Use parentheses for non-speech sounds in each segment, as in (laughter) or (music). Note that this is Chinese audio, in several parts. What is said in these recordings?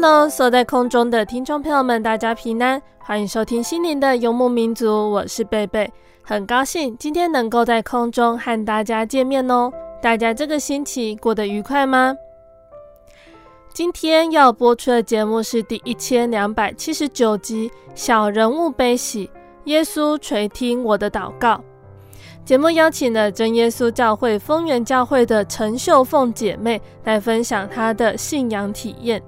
Hello，所在空中的听众朋友们，大家平安，欢迎收听心灵的游牧民族，我是贝贝，很高兴今天能够在空中和大家见面哦。大家这个星期过得愉快吗？今天要播出的节目是第一千两百七十九集《小人物悲喜》，耶稣垂听我的祷告。节目邀请了真耶稣教会丰原教会的陈秀凤姐妹来分享她的信仰体验。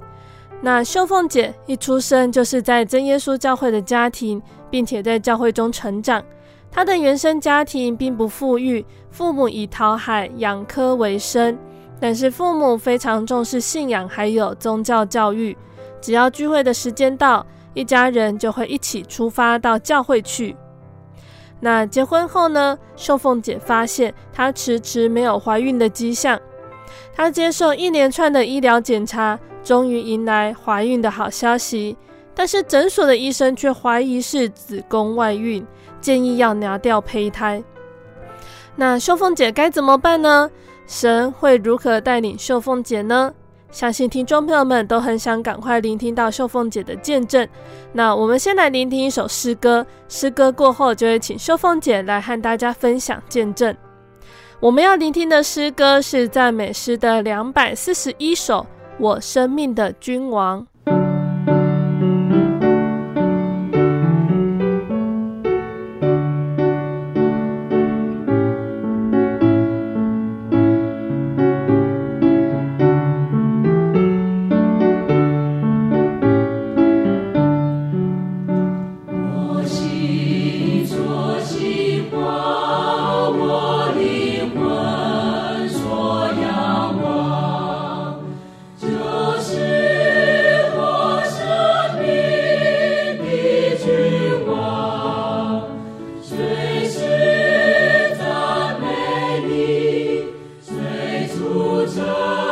那秀凤姐一出生就是在真耶稣教会的家庭，并且在教会中成长。她的原生家庭并不富裕，父母以讨海养科为生，但是父母非常重视信仰还有宗教教育。只要聚会的时间到，一家人就会一起出发到教会去。那结婚后呢，秀凤姐发现她迟迟没有怀孕的迹象，她接受一连串的医疗检查。终于迎来怀孕的好消息，但是诊所的医生却怀疑是子宫外孕，建议要拿掉胚胎。那秀凤姐该怎么办呢？神会如何带领秀凤姐呢？相信听众朋友们都很想赶快聆听到秀凤姐的见证。那我们先来聆听一首诗歌，诗歌过后就会请秀凤姐来和大家分享见证。我们要聆听的诗歌是赞美诗的两百四十一首。我生命的君王。Hosanna.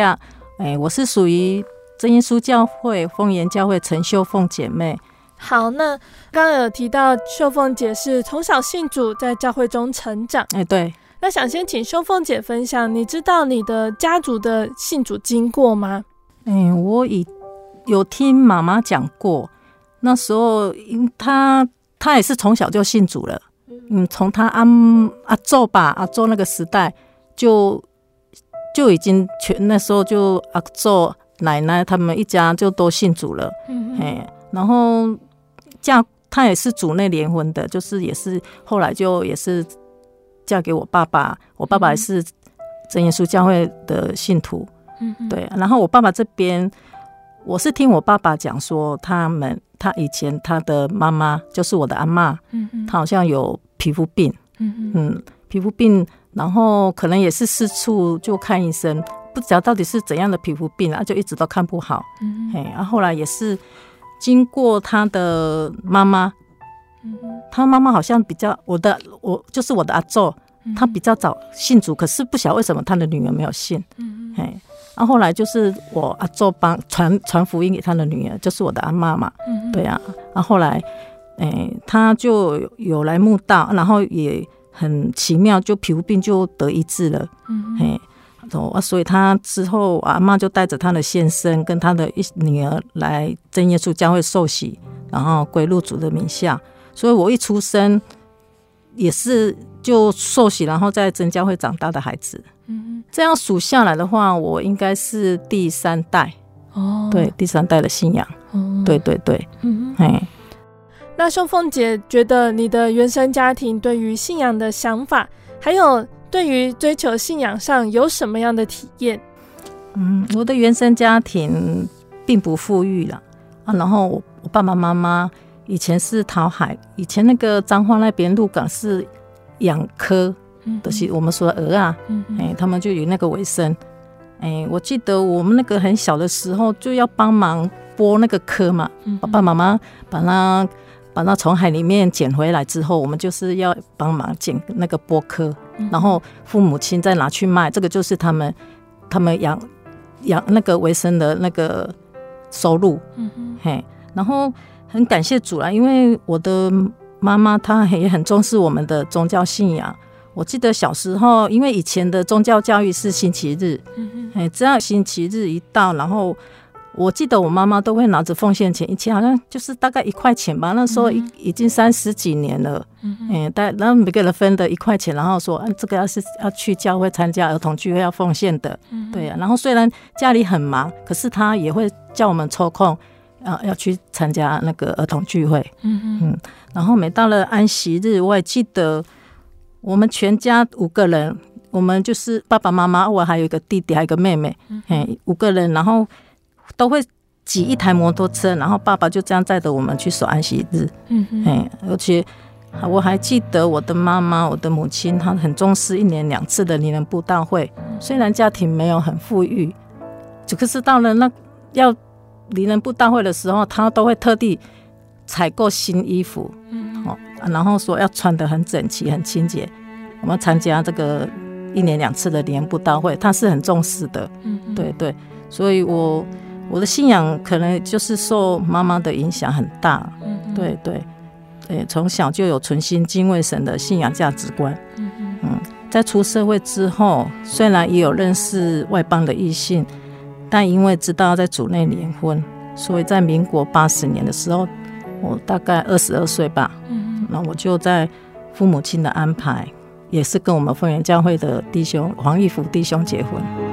哎，我是属于真耶稣教会丰言教会陈秀凤姐妹。好，那刚刚有提到秀凤姐是从小信主，在教会中成长。哎，对。那想先请秀凤姐分享，你知道你的家族的信主经过吗？哎，我已有听妈妈讲过，那时候因她她也是从小就信主了。嗯，从她阿阿祖吧，阿祖那个时代就就已经全那时候就阿祖奶奶他们一家就都信主了。嗯，哎，然后嫁她也是主内联婚的，就是也是后来就也是。嫁给我爸爸，我爸爸也是真耶稣教会的信徒，嗯哼，对。然后我爸爸这边，我是听我爸爸讲说，他们他以前他的妈妈就是我的阿嬷，嗯嗯，他好像有皮肤病，嗯嗯，皮肤病，然后可能也是四处就看医生，不知道到底是怎样的皮肤病啊，就一直都看不好，嗯哼，然后后来也是经过他的妈妈。嗯他妈妈好像比较我的我就是我的阿祖，他比较早信主，可是不晓得为什么他的女儿没有信。嗯嗯。哎，然后后来就是我阿祖帮传传福音给他的女儿，就是我的阿妈嘛。嗯对啊，然后后来，哎，他就有来慕道，然后也很奇妙，就皮肤病就得医治了。嗯哎，哦，所以他之后阿妈就带着他的先生跟他的一女儿来真耶稣教会受洗，然后归入主的名下。所以我一出生也是就受洗，然后在真教会长大的孩子。嗯，这样数下来的话，我应该是第三代哦。对，第三代的信仰。哦，对对对。嗯，哎，那秀凤姐觉得你的原生家庭对于信仰的想法，还有对于追求信仰上有什么样的体验？嗯，我的原生家庭并不富裕了啊，然后我我爸爸妈妈。以前是讨海，以前那个彰化那边鹿港是养蚵，都、就是我们说的蚵啊，哎、嗯嗯欸，他们就以那个为生。哎、欸，我记得我们那个很小的时候就要帮忙剥那个蚵嘛，嗯、爸爸妈妈把它把它从海里面捡回来之后，我们就是要帮忙捡那个剥蚵，嗯、然后父母亲再拿去卖，这个就是他们他们养养那个为生的那个收入。嗯哼，嘿，然后。很感谢主啦，因为我的妈妈她也很重视我们的宗教信仰。我记得小时候，因为以前的宗教教育是星期日，嗯哼，只要星期日一到，然后我记得我妈妈都会拿着奉献钱，以前好像就是大概一块钱吧。那时候已已经三十几年了，嗯嗯，但然后每个人分的一块钱，然后说，嗯，这个要是要去教会参加儿童聚会要奉献的，嗯，对呀。然后虽然家里很忙，可是他也会叫我们抽空。啊要去参加那个儿童聚会，嗯嗯，然后每到了安息日，我也记得我们全家五个人，我们就是爸爸妈妈，我还有一个弟弟，还有一个妹妹，嗯，五个人，然后都会挤一台摩托车，然后爸爸就这样载着我们去守安息日，嗯哎，而且我还记得我的妈妈，我的母亲，她很重视一年两次的灵人布道会，虽然家庭没有很富裕，可是到了那要。离人布道会的时候，她都会特地采购新衣服，嗯，哦，然后说要穿得很整齐、很清洁。我们参加这个一年两次的离人布道会，他是很重视的，嗯，对对。所以我我的信仰可能就是受妈妈的影响很大，嗯，对对对，从小就有存心敬畏神的信仰价值观，嗯嗯，在出社会之后，虽然也有认识外邦的异性。但因为知道在主内联婚，所以在民国八十年的时候，我大概二十二岁吧，嗯，那我就在父母亲的安排，也是跟我们丰原教会的弟兄黄义福弟兄结婚。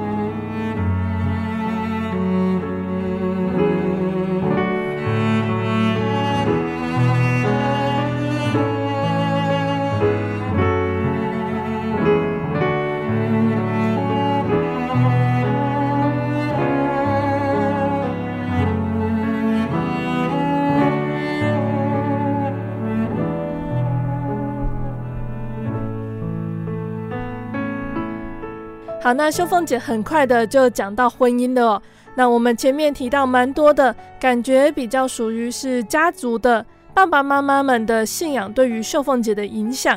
好，那秀凤姐很快的就讲到婚姻了哦。那我们前面提到蛮多的感觉，比较属于是家族的爸爸妈妈们的信仰对于秀凤姐的影响。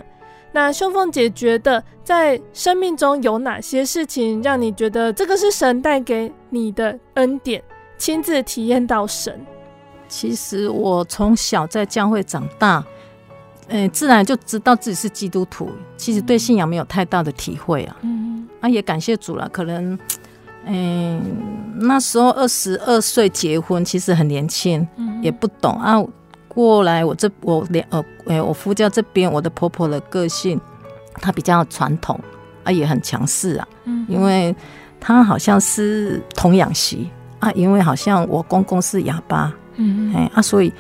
那秀凤姐觉得，在生命中有哪些事情让你觉得这个是神带给你的恩典，亲自体验到神？其实我从小在教会长大，嗯、呃，自然就知道自己是基督徒。其实对信仰没有太大的体会啊。嗯，啊，也感谢主了。可能，嗯、呃，那时候二十二岁结婚，其实很年轻，嗯、也不懂啊。过来我这我连呃，哎，我夫家这边，我的婆婆的个性，她比较传统啊，也很强势啊。嗯，因为她好像是童养媳啊，因为好像我公公是哑巴。嗯，哎啊，所以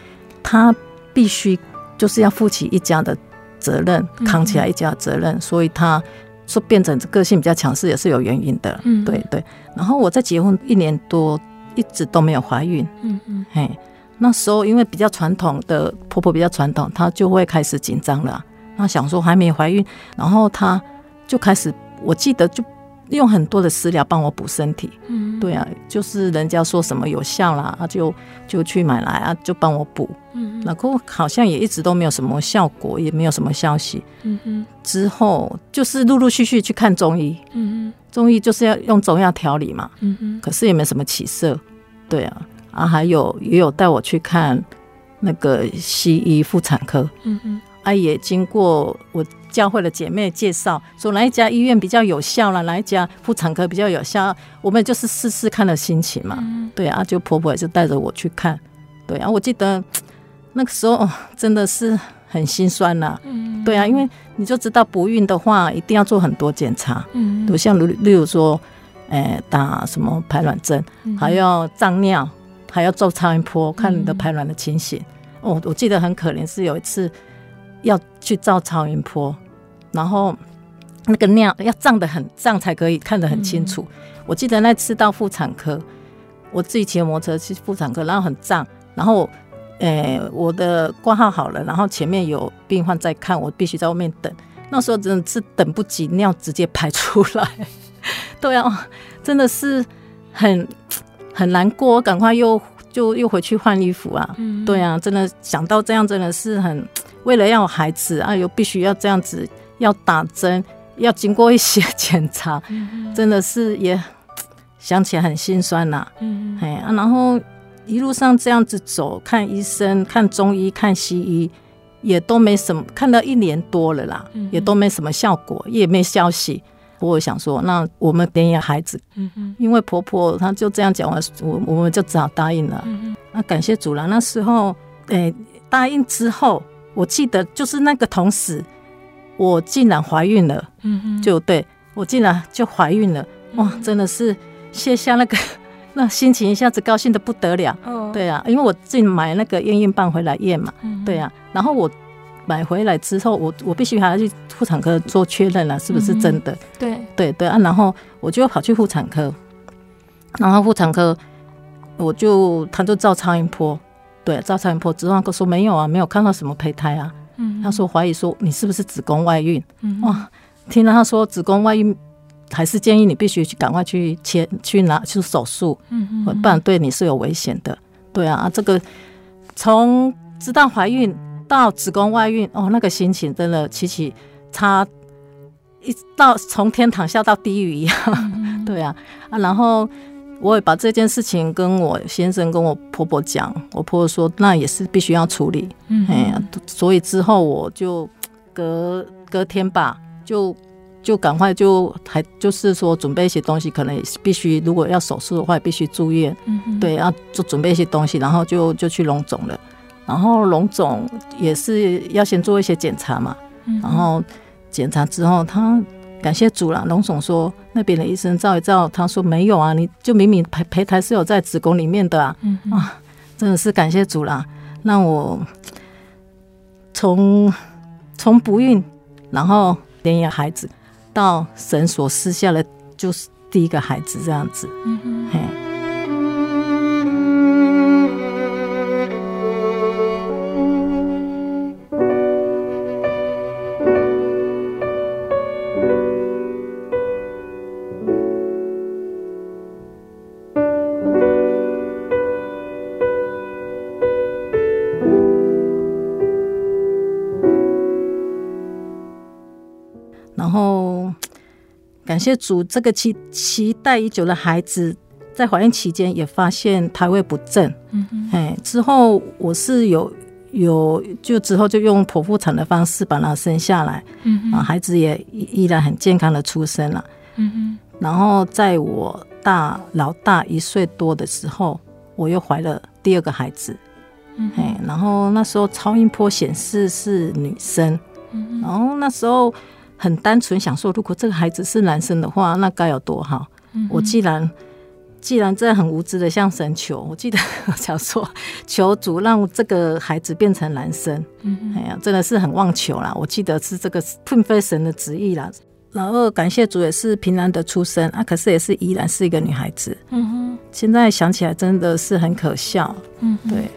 她必须就是要负起一家的责任，扛起来一家的责任，嗯、所以他说变成个性比较强势也是有原因的。嗯，对对。然后我在结婚一年多，一直都没有怀孕。嗯嗯，嘿，那时候因为比较传统的婆婆比较传统，她就会开始紧张了。那想说还没怀孕，然后她就开始，我记得就。用很多的私疗帮我补身体，嗯，对啊，就是人家说什么有效啦，啊，就就去买来啊，就帮我补，嗯，然后好像也一直都没有什么效果，也没有什么消息，嗯哼，之后就是陆陆续续去看中医，嗯哼，中医就是要用中药调理嘛，嗯哼，可是也没什么起色，对啊，啊，还有也有带我去看那个西医妇产科，嗯哼。啊，也经过我教会的姐妹介绍，说哪一家医院比较有效了，哪一家妇产科比较有效，我们就是试试看的心情嘛。嗯、对啊，就婆婆也是带着我去看。对啊，我记得那个时候、哦、真的是很心酸呐。嗯、对啊，因为你就知道不孕的话，一定要做很多检查。嗯，都像例例如说，哎，打什么排卵针，嗯、还要胀尿，还要做超音波，看你的排卵的情形。嗯、哦，我记得很可怜，是有一次。要去照超音波，然后那个尿要胀得很胀才可以看得很清楚。嗯、我记得那次到妇产科，我自己骑摩托车去妇产科，然后很胀，然后诶、欸、我的挂号好了，然后前面有病患在看，我必须在外面等。那时候真的是等不及，尿直接排出来。(laughs) 对啊，真的是很很难过，赶快又就又回去换衣服啊。嗯、对啊，真的想到这样真的是很。为了要孩子啊，又必须要这样子，要打针，(laughs) 要经过一些检查，嗯、真的是也想起来很心酸呐、啊。嗯哼，哎啊，然后一路上这样子走，看医生，看中医，看西医，也都没什么，看了一年多了啦，嗯、也都没什么效果，也没消息。我想说，那我们点养孩子，嗯哼，因为婆婆她就这样讲，我我们就只好答应了。嗯哼，那感谢主了。那时候，哎，答应之后。我记得就是那个同时，我竟然怀孕了，嗯哼，就对我竟然就怀孕了，哇，真的是卸下那个 (laughs) 那心情，一下子高兴的不得了。哦，对啊，因为我自己买那个验孕棒回来验嘛，嗯、对啊，然后我买回来之后，我我必须还要去妇产科做确认了，是不是真的？嗯、对。对对啊，然后我就跑去妇产科，然后妇产科我就他就照超音波。对，照超音波之后，他说没有啊，没有看到什么胚胎啊。嗯，他说怀疑说你是不是子宫外孕？嗯，哇，听到他说子宫外孕，还是建议你必须去赶快去切去拿去手术，嗯，不然对你是有危险的。对啊，这个从知道怀孕到子宫外孕，哦，那个心情真的起起差一到从天堂下到地狱一样。嗯、(laughs) 对啊，啊，然后。我也把这件事情跟我先生、跟我婆婆讲，我婆婆说那也是必须要处理，嗯，哎呀，所以之后我就隔隔天吧，就就赶快就还就是说准备一些东西，可能也是必须如果要手术的话，必须住院，嗯，对，要就准备一些东西，然后就就去隆肿了，然后隆肿也是要先做一些检查嘛，嗯，然后检查之后他。感谢主了，龙总说那边的医生照一照，他说没有啊，你就明明胚胚胎是有在子宫里面的啊，嗯、啊，真的是感谢主了。那我从从不孕，然后连养孩子，到神所施下的就是第一个孩子这样子，嗯哼嘿。感谢主，这个期期待已久的孩子，在怀孕期间也发现胎位不正。嗯嗯。哎，之后我是有有就之后就用剖腹产的方式把他生下来。嗯啊，孩子也依然很健康的出生了。嗯哼。然后在我大老大一岁多的时候，我又怀了第二个孩子。嗯，然后那时候超音波显示是女生，嗯，然后那时候很单纯想说，如果这个孩子是男生的话，那该有多好。嗯，我既然既然这样很无知的向神求，我记得我想说，求主让这个孩子变成男生。嗯，哎呀，真的是很妄求啦。我记得是这个并非神的旨意啦。然后感谢主也是平安的出生啊，可是也是依然是一个女孩子。嗯哼，现在想起来真的是很可笑。嗯，对。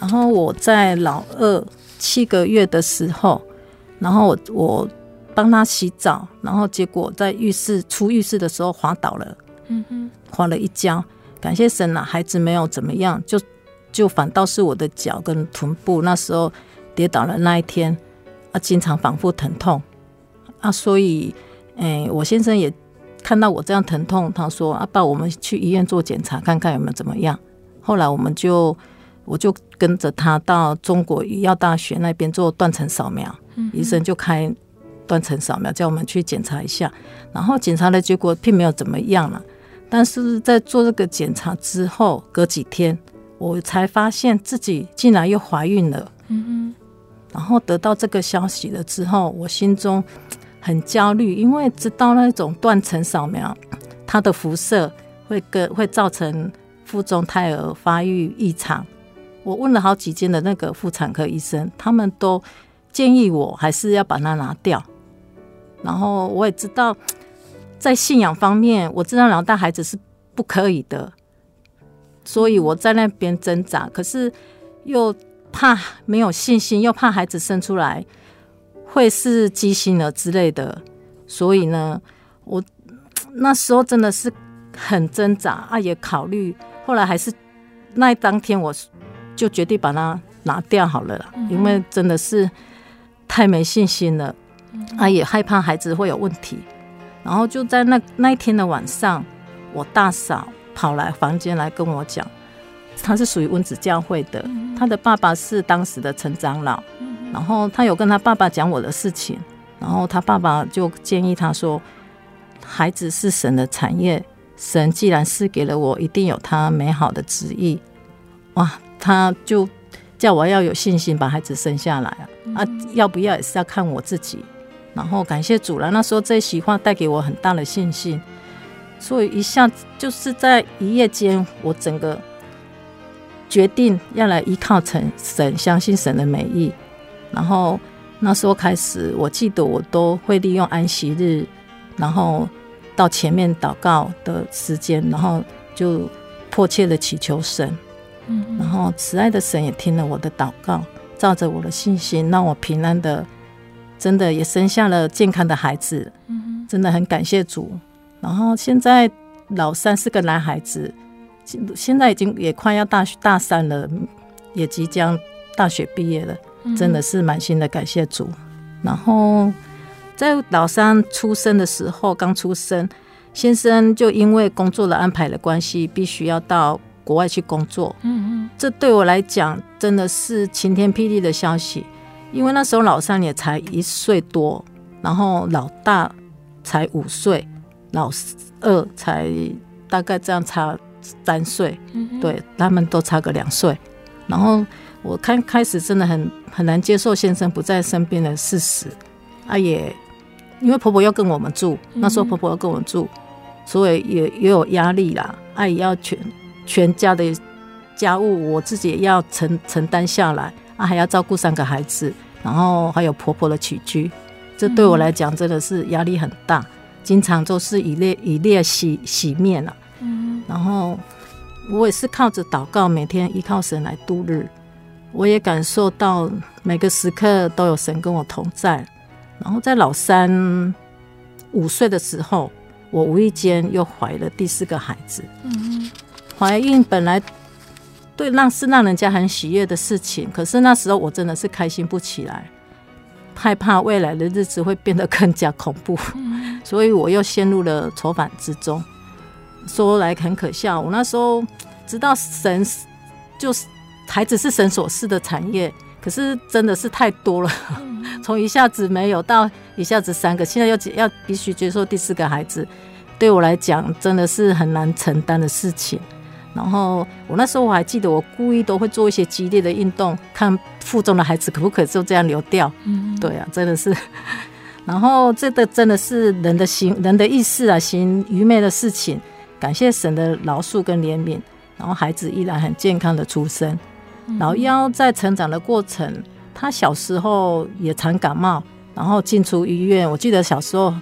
然后我在老二七个月的时候，然后我我帮他洗澡，然后结果在浴室出浴室的时候滑倒了，嗯哼，滑了一跤。感谢神啊，孩子没有怎么样，就就反倒是我的脚跟臀部那时候跌倒了那一天啊，经常反复疼痛啊，所以哎，我先生也看到我这样疼痛，他说啊，爸，我们去医院做检查看看有没有怎么样。后来我们就。我就跟着他到中国医药大学那边做断层扫描，嗯、医生就开断层扫描，叫我们去检查一下。然后检查的结果并没有怎么样了，但是在做这个检查之后，隔几天我才发现自己竟然又怀孕了。嗯哼。然后得到这个消息了之后，我心中很焦虑，因为知道那种断层扫描它的辐射会跟会造成腹中胎儿发育异常。我问了好几间的那个妇产科医生，他们都建议我还是要把它拿掉。然后我也知道，(tsk) 在信仰方面，我知道老大孩子是不可以的，所以我在那边挣扎。可是又怕没有信心，又怕孩子生出来会是畸形儿之类的，所以呢，我 (tsk) 那时候真的是很挣扎啊，也考虑。后来还是那当天我。就决定把它拿掉好了啦，因为真的是太没信心了，啊，也害怕孩子会有问题。然后就在那那一天的晚上，我大嫂跑来房间来跟我讲，她是属于温子教会的，她的爸爸是当时的陈长老，然后她有跟她爸爸讲我的事情，然后她爸爸就建议她说，孩子是神的产业，神既然赐给了我，一定有他美好的旨意，哇！他就叫我要有信心把孩子生下来啊，啊，要不要也是要看我自己。然后感谢主了，那时候这席话带给我很大的信心，所以一下子就是在一夜间，我整个决定要来依靠神，神相信神的美意。然后那时候开始，我记得我都会利用安息日，然后到前面祷告的时间，然后就迫切的祈求神。然后慈爱的神也听了我的祷告，照着我的信心，让我平安的，真的也生下了健康的孩子，真的很感谢主。然后现在老三是个男孩子，现在已经也快要大学大三了，也即将大学毕业了，真的是满心的感谢主。然后在老三出生的时候，刚出生，先生就因为工作的安排的关系，必须要到。国外去工作，嗯嗯，这对我来讲真的是晴天霹雳的消息，因为那时候老三也才一岁多，然后老大才五岁，老二才大概这样差三岁，嗯，对，他们都差个两岁，然后我开开始真的很很难接受先生不在身边的事实，啊也因为婆婆要跟我们住，那时候婆婆要跟我们住，所以也也有压力啦，啊也要全。全家的家务我自己也要承承担下来啊，还要照顾三个孩子，然后还有婆婆的起居，这对我来讲真的是压力很大，经常都是以泪以泪洗洗面了。嗯，然后我也是靠着祷告，每天依靠神来度日，我也感受到每个时刻都有神跟我同在。然后在老三五岁的时候，我无意间又怀了第四个孩子。嗯。怀孕本来对让是让人家很喜悦的事情，可是那时候我真的是开心不起来。害怕未来的日子会变得更加恐怖，所以我又陷入了愁烦之中。说来很可笑，我那时候知道神就是孩子是神所赐的产业，可是真的是太多了，从一下子没有到一下子三个，现在要要必须接受第四个孩子，对我来讲真的是很难承担的事情。然后我那时候我还记得，我故意都会做一些激烈的运动，看腹中的孩子可不可以就这样流掉。嗯，对啊，真的是。(laughs) 然后这个真的是人的心、人的意识啊，行愚昧的事情。感谢神的饶恕跟怜悯，然后孩子依然很健康的出生。老幺在成长的过程，他小时候也常感冒，然后进出医院。我记得小时候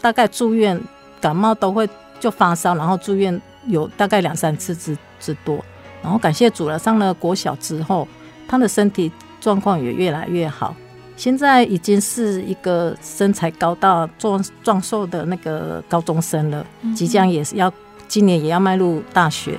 大概住院感冒都会就发烧，然后住院。有大概两三次之之多，然后感谢主了。上了国小之后，他的身体状况也越来越好。现在已经是一个身材高大、壮壮硕的那个高中生了，即将也是要今年也要迈入大学。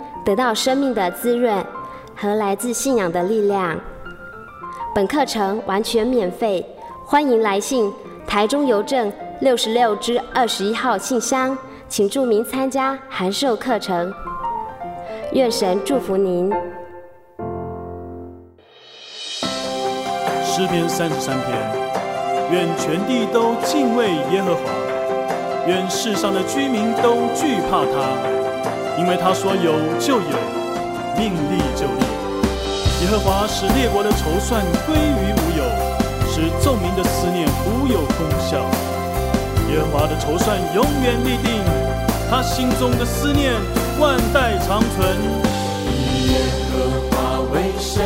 得到生命的滋润和来自信仰的力量。本课程完全免费，欢迎来信台中邮政六十六支二十一号信箱，请注明参加函授课程。愿神祝福您。诗篇三十三篇，愿全地都敬畏耶和华，愿世上的居民都惧怕他。因为他说有就有，命立就立。耶和华使列国的筹算归于无有，使众民的思念无有功效。耶和华的筹算永远立定，他心中的思念万代长存。以耶和华为神，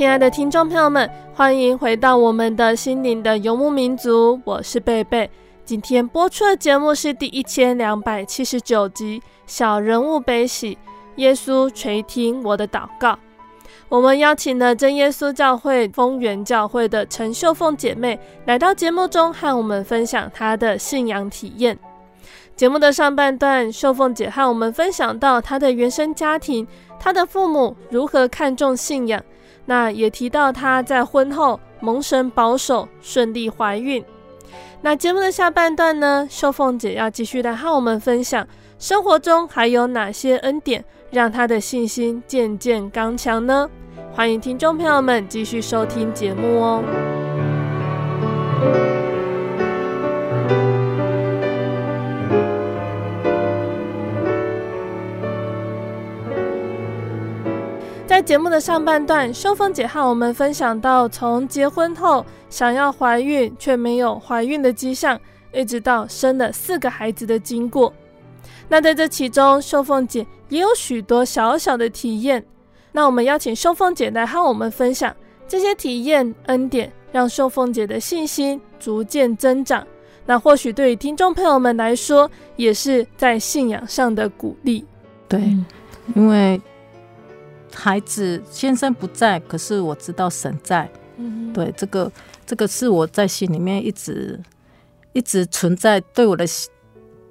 亲爱的听众朋友们，欢迎回到我们的心灵的游牧民族，我是贝贝。今天播出的节目是第一千两百七十九集《小人物悲喜》，耶稣垂听我的祷告。我们邀请了真耶稣教会丰原教会的陈秀凤姐妹来到节目中，和我们分享她的信仰体验。节目的上半段，秀凤姐和我们分享到她的原生家庭，她的父母如何看重信仰。那也提到她在婚后蒙神保守，顺利怀孕。那节目的下半段呢，秀凤姐要继续来和我们分享生活中还有哪些恩典，让她的信心渐渐刚强呢？欢迎听众朋友们继续收听节目哦。在节目的上半段，秀凤姐和我们分享到，从结婚后想要怀孕却没有怀孕的迹象，一直到生了四个孩子的经过。那在这其中，秀凤姐也有许多小小的体验。那我们邀请秀凤姐来和我们分享这些体验恩典，让秀凤姐的信心逐渐增长。那或许对于听众朋友们来说，也是在信仰上的鼓励。对，因为。孩子先生不在，可是我知道神在。嗯，对，这个这个是我在心里面一直一直存在，对我的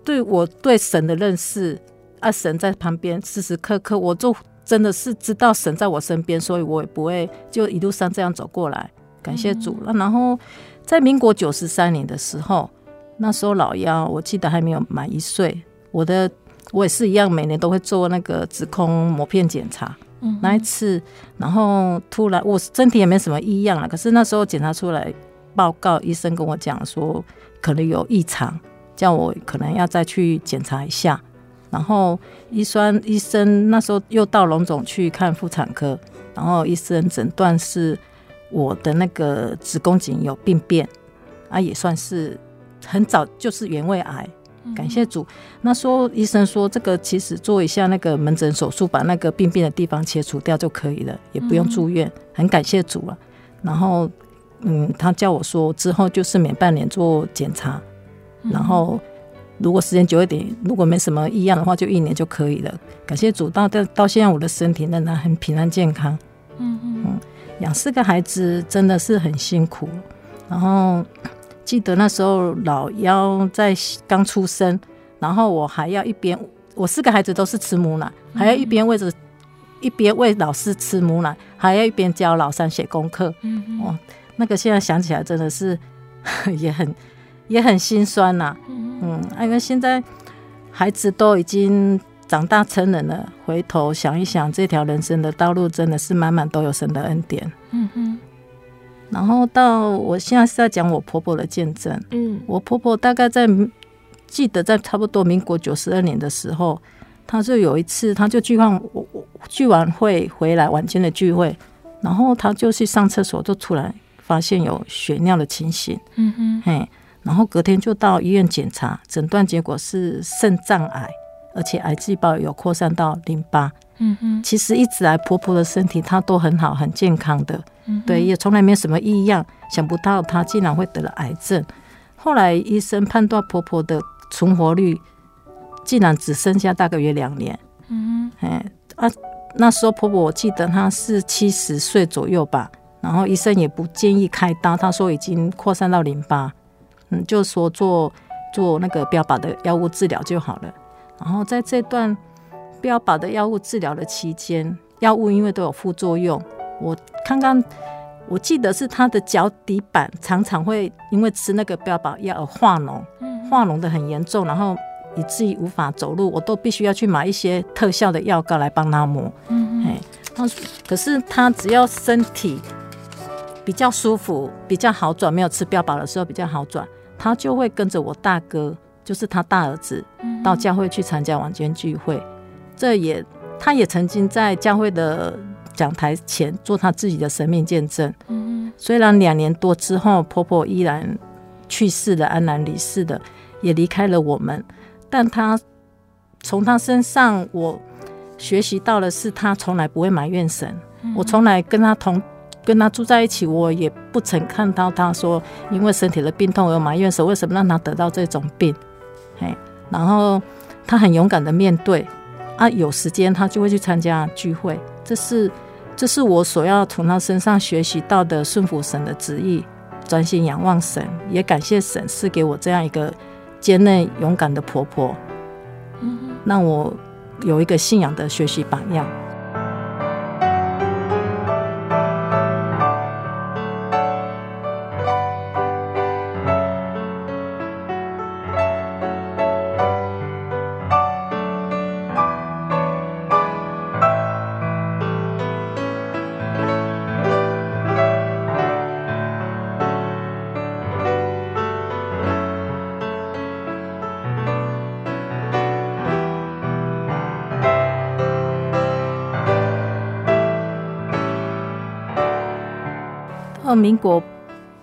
对我对神的认识啊，神在旁边时时刻刻，我就真的是知道神在我身边，所以我也不会就一路上这样走过来。感谢主了。然后在民国九十三年的时候，那时候老幺我记得还没有满一岁，我的。我也是一样，每年都会做那个子宫膜片检查。嗯，那一次，然后突然我身体也没什么异样了，可是那时候检查出来报告，医生跟我讲说可能有异常，叫我可能要再去检查一下。然后医生医生那时候又到龙总去看妇产科，然后医生诊断是我的那个子宫颈有病变，啊，也算是很早就是原位癌。感谢主，那说医生说这个其实做一下那个门诊手术，把那个病变的地方切除掉就可以了，也不用住院。很感谢主了。然后，嗯，他叫我说之后就是每半年做检查，然后如果时间久一点，如果没什么异样的话，就一年就可以了。感谢主，到到到现在我的身体仍然很平安健康。嗯嗯嗯，养四个孩子真的是很辛苦，然后。记得那时候老幺在刚出生，然后我还要一边，我四个孩子都是吃母奶，还要一边喂着，一边喂老四吃母奶，还要一边教老三写功课。嗯嗯，哇，那个现在想起来真的是 (laughs) 也很也很心酸呐。嗯，因为现在孩子都已经长大成人了，回头想一想，这条人生的道路真的是满满都有神的恩典。嗯哼。然后到我现在是在讲我婆婆的见证。嗯，我婆婆大概在记得在差不多民国九十二年的时候，她就有一次，她就聚完我聚完会回来晚间的聚会，然后她就去上厕所，就突然发现有血尿的情形。嗯哼，嘿，然后隔天就到医院检查，诊断结果是肾脏癌，而且癌细胞有扩散到淋巴。嗯哼，其实一直来婆婆的身体她都很好，很健康的。对，也从来没有什么异样，想不到她竟然会得了癌症。后来医生判断婆婆的存活率竟然只剩下大概约两年。嗯，哎啊，那时候婆婆我记得她是七十岁左右吧，然后医生也不建议开刀，他说已经扩散到淋巴，嗯，就说做做那个标靶的药物治疗就好了。然后在这段标靶的药物治疗的期间，药物因为都有副作用。我刚刚我记得是他的脚底板常常会因为吃那个标靶药而化脓，化脓的很严重，然后以至于无法走路，我都必须要去买一些特效的药膏来帮他抹。嗯，哎，他可是他只要身体比较舒服、比较好转，没有吃标靶的时候比较好转，他就会跟着我大哥，就是他大儿子，到教会去参加晚间聚会。这也他也曾经在教会的。讲台前做他自己的生命见证。嗯，虽然两年多之后，婆婆依然去世了，安然离世的，也离开了我们。但他从他身上，我学习到的是，他从来不会埋怨神。我从来跟他同跟他住在一起，我也不曾看到他说因为身体的病痛而埋怨神，为什么让他得到这种病？嘿，然后他很勇敢的面对啊，有时间他就会去参加聚会，这是。这是我所要从他身上学习到的顺服神的旨意，专心仰望神，也感谢神赐给我这样一个坚韧勇敢的婆婆，让我有一个信仰的学习榜样。民国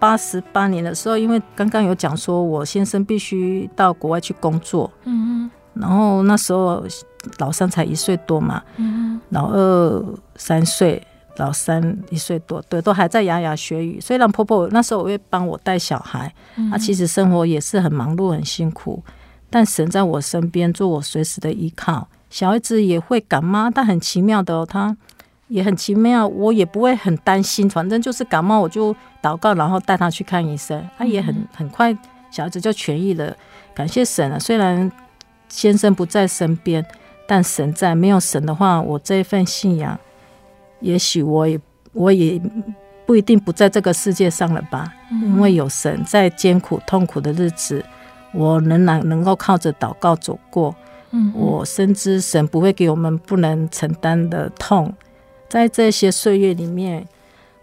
八十八年的时候，因为刚刚有讲说，我先生必须到国外去工作，嗯，然后那时候老三才一岁多嘛，嗯，老二三岁，老三一岁多，对，都还在牙牙学语。虽然婆婆那时候我会帮我带小孩，嗯，啊，其实生活也是很忙碌、很辛苦，但神在我身边做我随时的依靠。小孩子也会感冒，但很奇妙的哦，他也很奇妙，我也不会很担心，反正就是感冒我就祷告，然后带他去看医生，他也很很快小孩子就痊愈了，感谢神啊！虽然先生不在身边，但神在，没有神的话，我这一份信仰，也许我也我也不一定不在这个世界上了吧，因为有神在艰苦痛苦的日子，我仍然能够靠着祷告走过，我深知神不会给我们不能承担的痛。在这些岁月里面，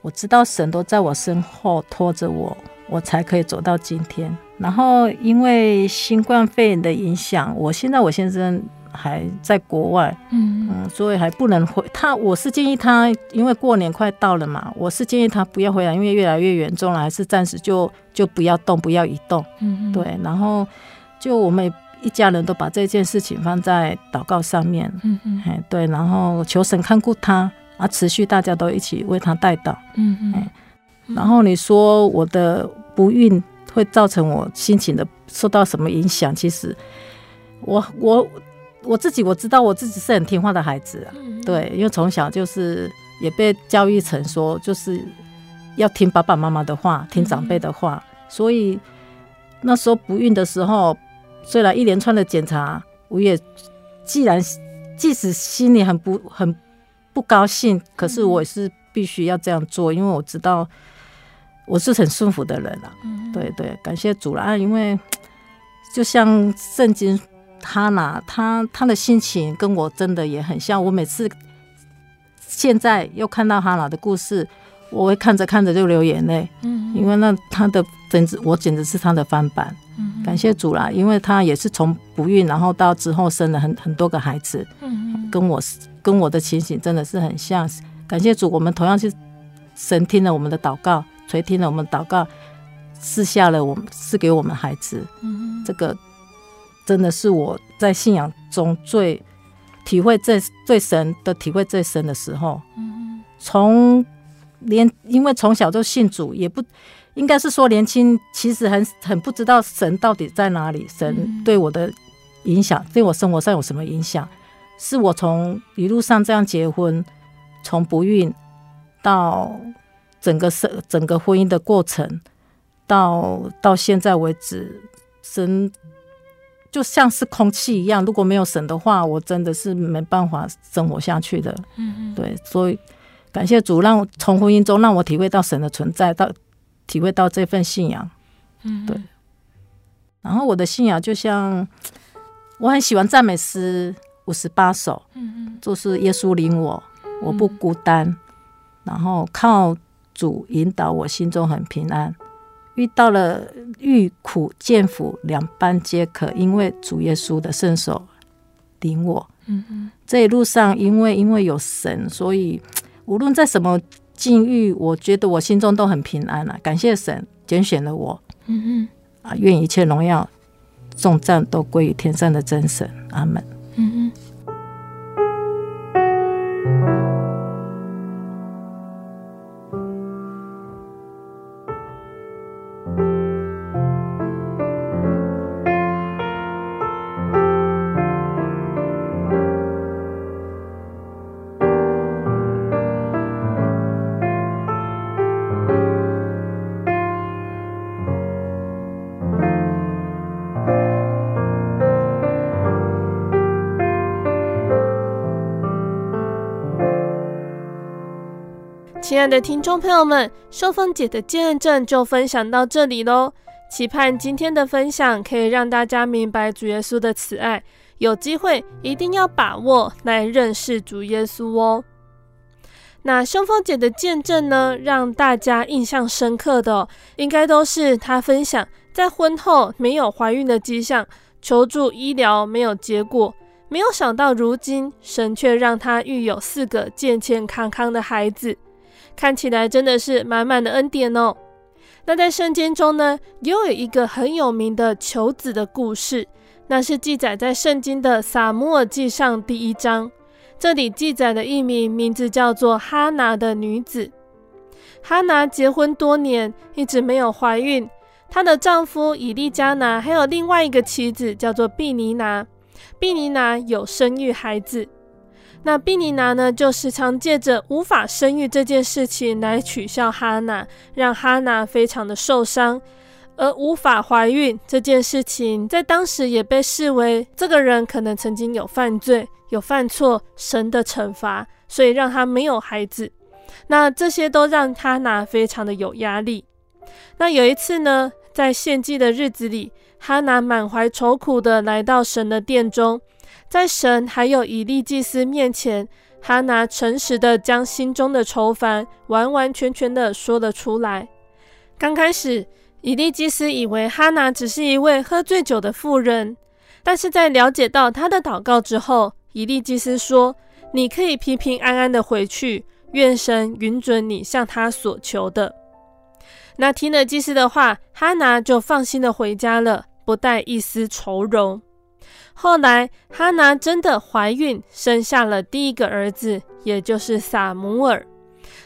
我知道神都在我身后拖着我，我才可以走到今天。然后因为新冠肺炎的影响，我现在我先生还在国外，嗯嗯，所以还不能回他。我是建议他，因为过年快到了嘛，我是建议他不要回来，因为越来越严重了，还是暂时就就不要动，不要移动。嗯，对。然后就我们一家人都把这件事情放在祷告上面，嗯嗯，对，然后求神看顾他。啊，持续大家都一起为他带祷。嗯嗯。然后你说我的不孕会造成我心情的受到什么影响？其实我我我自己我知道我自己是很听话的孩子啊。对，因为从小就是也被教育成说就是要听爸爸妈妈的话，听长辈的话。所以那时候不孕的时候，虽然一连串的检查，我也既然即使心里很不很。不高兴，可是我也是必须要这样做，因为我知道我是很顺服的人啊。嗯、对对，感谢主了啊！因为 (tsk) 就像圣经哈拿，他他的心情跟我真的也很像。我每次现在又看到哈拿的故事，我会看着看着就流眼泪。嗯，因为那他的简直，我简直是他的翻版。嗯，感谢主啦，因为他也是从不孕，然后到之后生了很很多个孩子。嗯，跟我是。跟我的情形真的是很像，感谢主，我们同样是神听了我们的祷告，垂听了我们祷告，赐下了我们赐给我们孩子。嗯，这个真的是我在信仰中最体会最最神的体会最深的时候。嗯，从连因为从小就信主，也不应该是说年轻，其实很很不知道神到底在哪里，神对我的影响，对我生活上有什么影响。是我从一路上这样结婚，从不孕到整个生整个婚姻的过程，到到现在为止，神就像是空气一样。如果没有神的话，我真的是没办法生活下去的。嗯嗯，对，所以感谢主，让我从婚姻中让我体会到神的存在，到体会到这份信仰。嗯，对。然后我的信仰就像我很喜欢赞美诗。五十八首，嗯就是耶稣领我，我不孤单，然后靠主引导，我心中很平安。遇到了欲苦见苦两般皆可，因为主耶稣的圣手领我。嗯这一路上因为因为有神，所以无论在什么境遇，我觉得我心中都很平安了。感谢神拣选了我。嗯啊，愿一切荣耀、重赞都归于天上的真神。阿门。嗯嗯。亲爱的听众朋友们，秀凤姐的见证就分享到这里喽。期盼今天的分享可以让大家明白主耶稣的慈爱，有机会一定要把握来认识主耶稣哦。那秀凤姐的见证呢，让大家印象深刻的，应该都是她分享在婚后没有怀孕的迹象，求助医疗没有结果，没有想到如今神却让她育有四个健健康康的孩子。看起来真的是满满的恩典哦。那在圣经中呢，又有一个很有名的求子的故事，那是记载在圣经的撒母耳记上第一章。这里记载的一名名字叫做哈拿的女子。哈拿结婚多年，一直没有怀孕。她的丈夫以利加拿还有另外一个妻子叫做毕尼拿，毕尼拿有生育孩子。那毗尼拿呢，就时常借着无法生育这件事情来取笑哈拿，让哈拿非常的受伤。而无法怀孕这件事情，在当时也被视为这个人可能曾经有犯罪、有犯错，神的惩罚，所以让他没有孩子。那这些都让哈拿非常的有压力。那有一次呢，在献祭的日子里，哈拿满怀愁苦的来到神的殿中，在神还有以利祭司面前，哈拿诚实的将心中的愁烦完完全全的说了出来。刚开始，以利祭司以为哈拿只是一位喝醉酒的妇人，但是在了解到他的祷告之后，以利祭司说：“你可以平平安安的回去，愿神允准你向他所求的。”那听了祭司的话，哈拿就放心的回家了，不带一丝愁容。后来，哈拿真的怀孕，生下了第一个儿子，也就是撒母耳。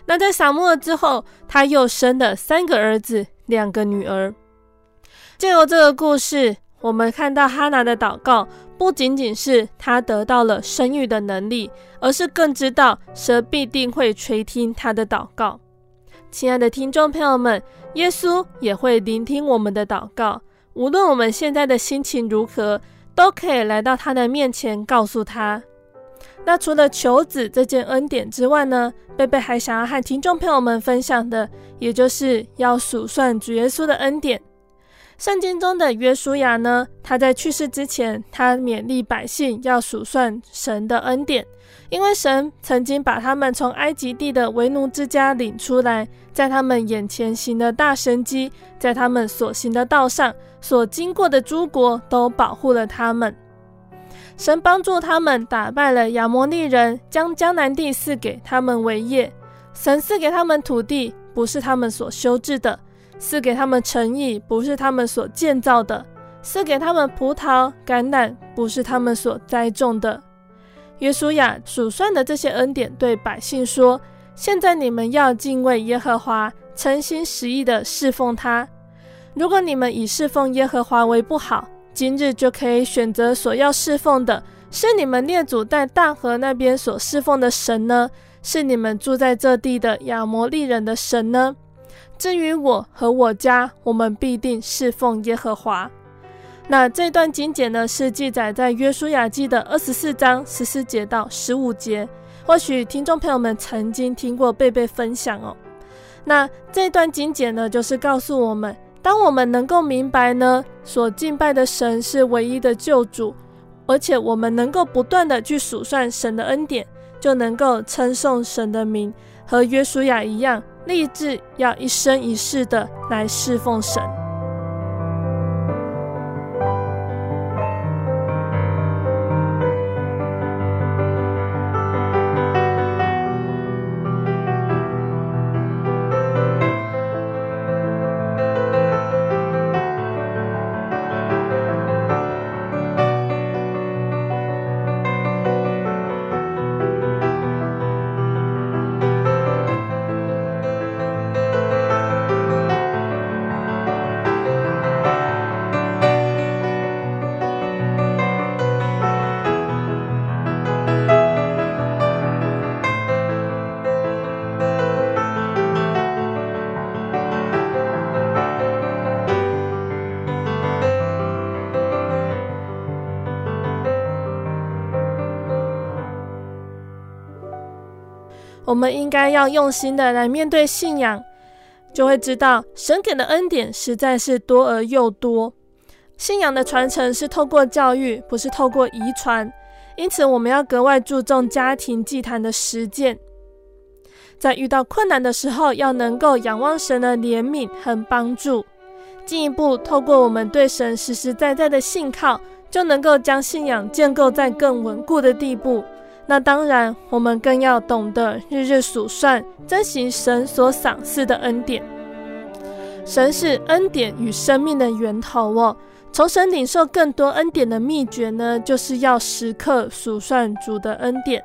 那在撒母耳之后，他又生了三个儿子，两个女儿。借由这个故事，我们看到哈拿的祷告，不仅仅是他得到了生育的能力，而是更知道神必定会垂听他的祷告。亲爱的听众朋友们，耶稣也会聆听我们的祷告。无论我们现在的心情如何，都可以来到他的面前，告诉他。那除了求子这件恩典之外呢，贝贝还想要和听众朋友们分享的，也就是要数算主耶稣的恩典。圣经中的约书亚呢，他在去世之前，他勉励百姓要数算神的恩典，因为神曾经把他们从埃及地的为奴之家领出来，在他们眼前行的大神迹，在他们所行的道上所经过的诸国，都保护了他们。神帮助他们打败了亚摩利人，将迦南地赐给他们为业。神赐给他们土地，不是他们所修治的。赐给他们城邑，不是他们所建造的；赐给他们葡萄、橄榄，不是他们所栽种的。约书亚数算的这些恩典，对百姓说：“现在你们要敬畏耶和华，诚心实意的侍奉他。如果你们以侍奉耶和华为不好，今日就可以选择所要侍奉的，是你们列祖在大河那边所侍奉的神呢？是你们住在这地的亚摩利人的神呢？”至于我和我家，我们必定侍奉耶和华。那这段经节呢，是记载在约书亚记的二十四章十四节到十五节。或许听众朋友们曾经听过贝贝分享哦。那这段经节呢，就是告诉我们，当我们能够明白呢，所敬拜的神是唯一的救主，而且我们能够不断的去数算神的恩典，就能够称颂神的名，和约书亚一样。立志要一生一世的来侍奉神。我们应该要用心的来面对信仰，就会知道神给的恩典实在是多而又多。信仰的传承是透过教育，不是透过遗传，因此我们要格外注重家庭祭坛的实践。在遇到困难的时候，要能够仰望神的怜悯和帮助，进一步透过我们对神实实在在的信靠，就能够将信仰建构在更稳固的地步。那当然，我们更要懂得日日数算，珍惜神所赏赐的恩典。神是恩典与生命的源头哦。从神领受更多恩典的秘诀呢，就是要时刻数算主的恩典。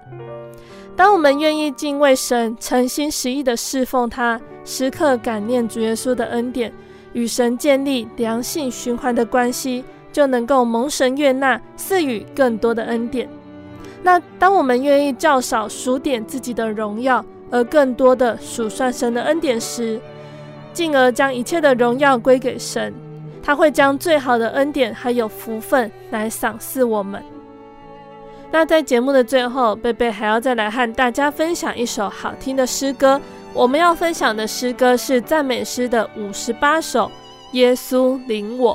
当我们愿意敬畏神，诚心实意的侍奉他，时刻感念主耶稣的恩典，与神建立良性循环的关系，就能够蒙神悦纳，赐予更多的恩典。那当我们愿意较少数点自己的荣耀，而更多的数算神的恩典时，进而将一切的荣耀归给神，他会将最好的恩典还有福分来赏赐我们。那在节目的最后，贝贝还要再来和大家分享一首好听的诗歌。我们要分享的诗歌是赞美诗的五十八首，《耶稣领我》。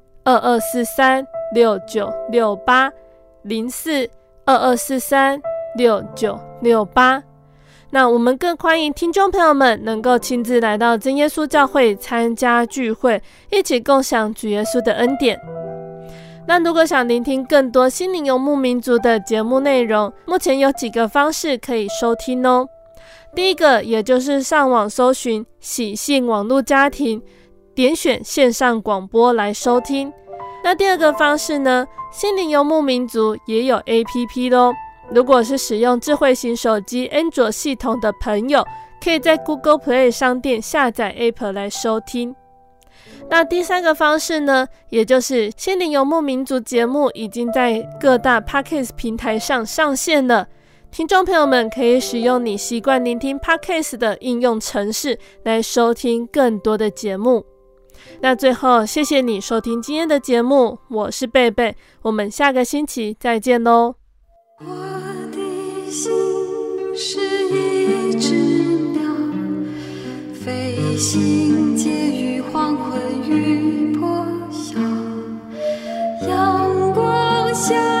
二二四三六九六八零四二二四三六九六八。那我们更欢迎听众朋友们能够亲自来到真耶稣教会参加聚会，一起共享主耶稣的恩典。那如果想聆听更多心灵游牧民族的节目内容，目前有几个方式可以收听哦。第一个，也就是上网搜寻喜信网络家庭，点选线上广播来收听。那第二个方式呢，心灵游牧民族也有 APP 喽。如果是使用智慧型手机安卓系统的朋友，可以在 Google Play 商店下载 App 来收听。那第三个方式呢，也就是心灵游牧民族节目已经在各大 Podcast 平台上上线了，听众朋友们可以使用你习惯聆听 Podcast 的应用程式来收听更多的节目。那最后，谢谢你收听今天的节目，我是贝贝，我们下个星期再见喽。我的心是一只鸟，飞行介于黄昏与破晓，阳光下。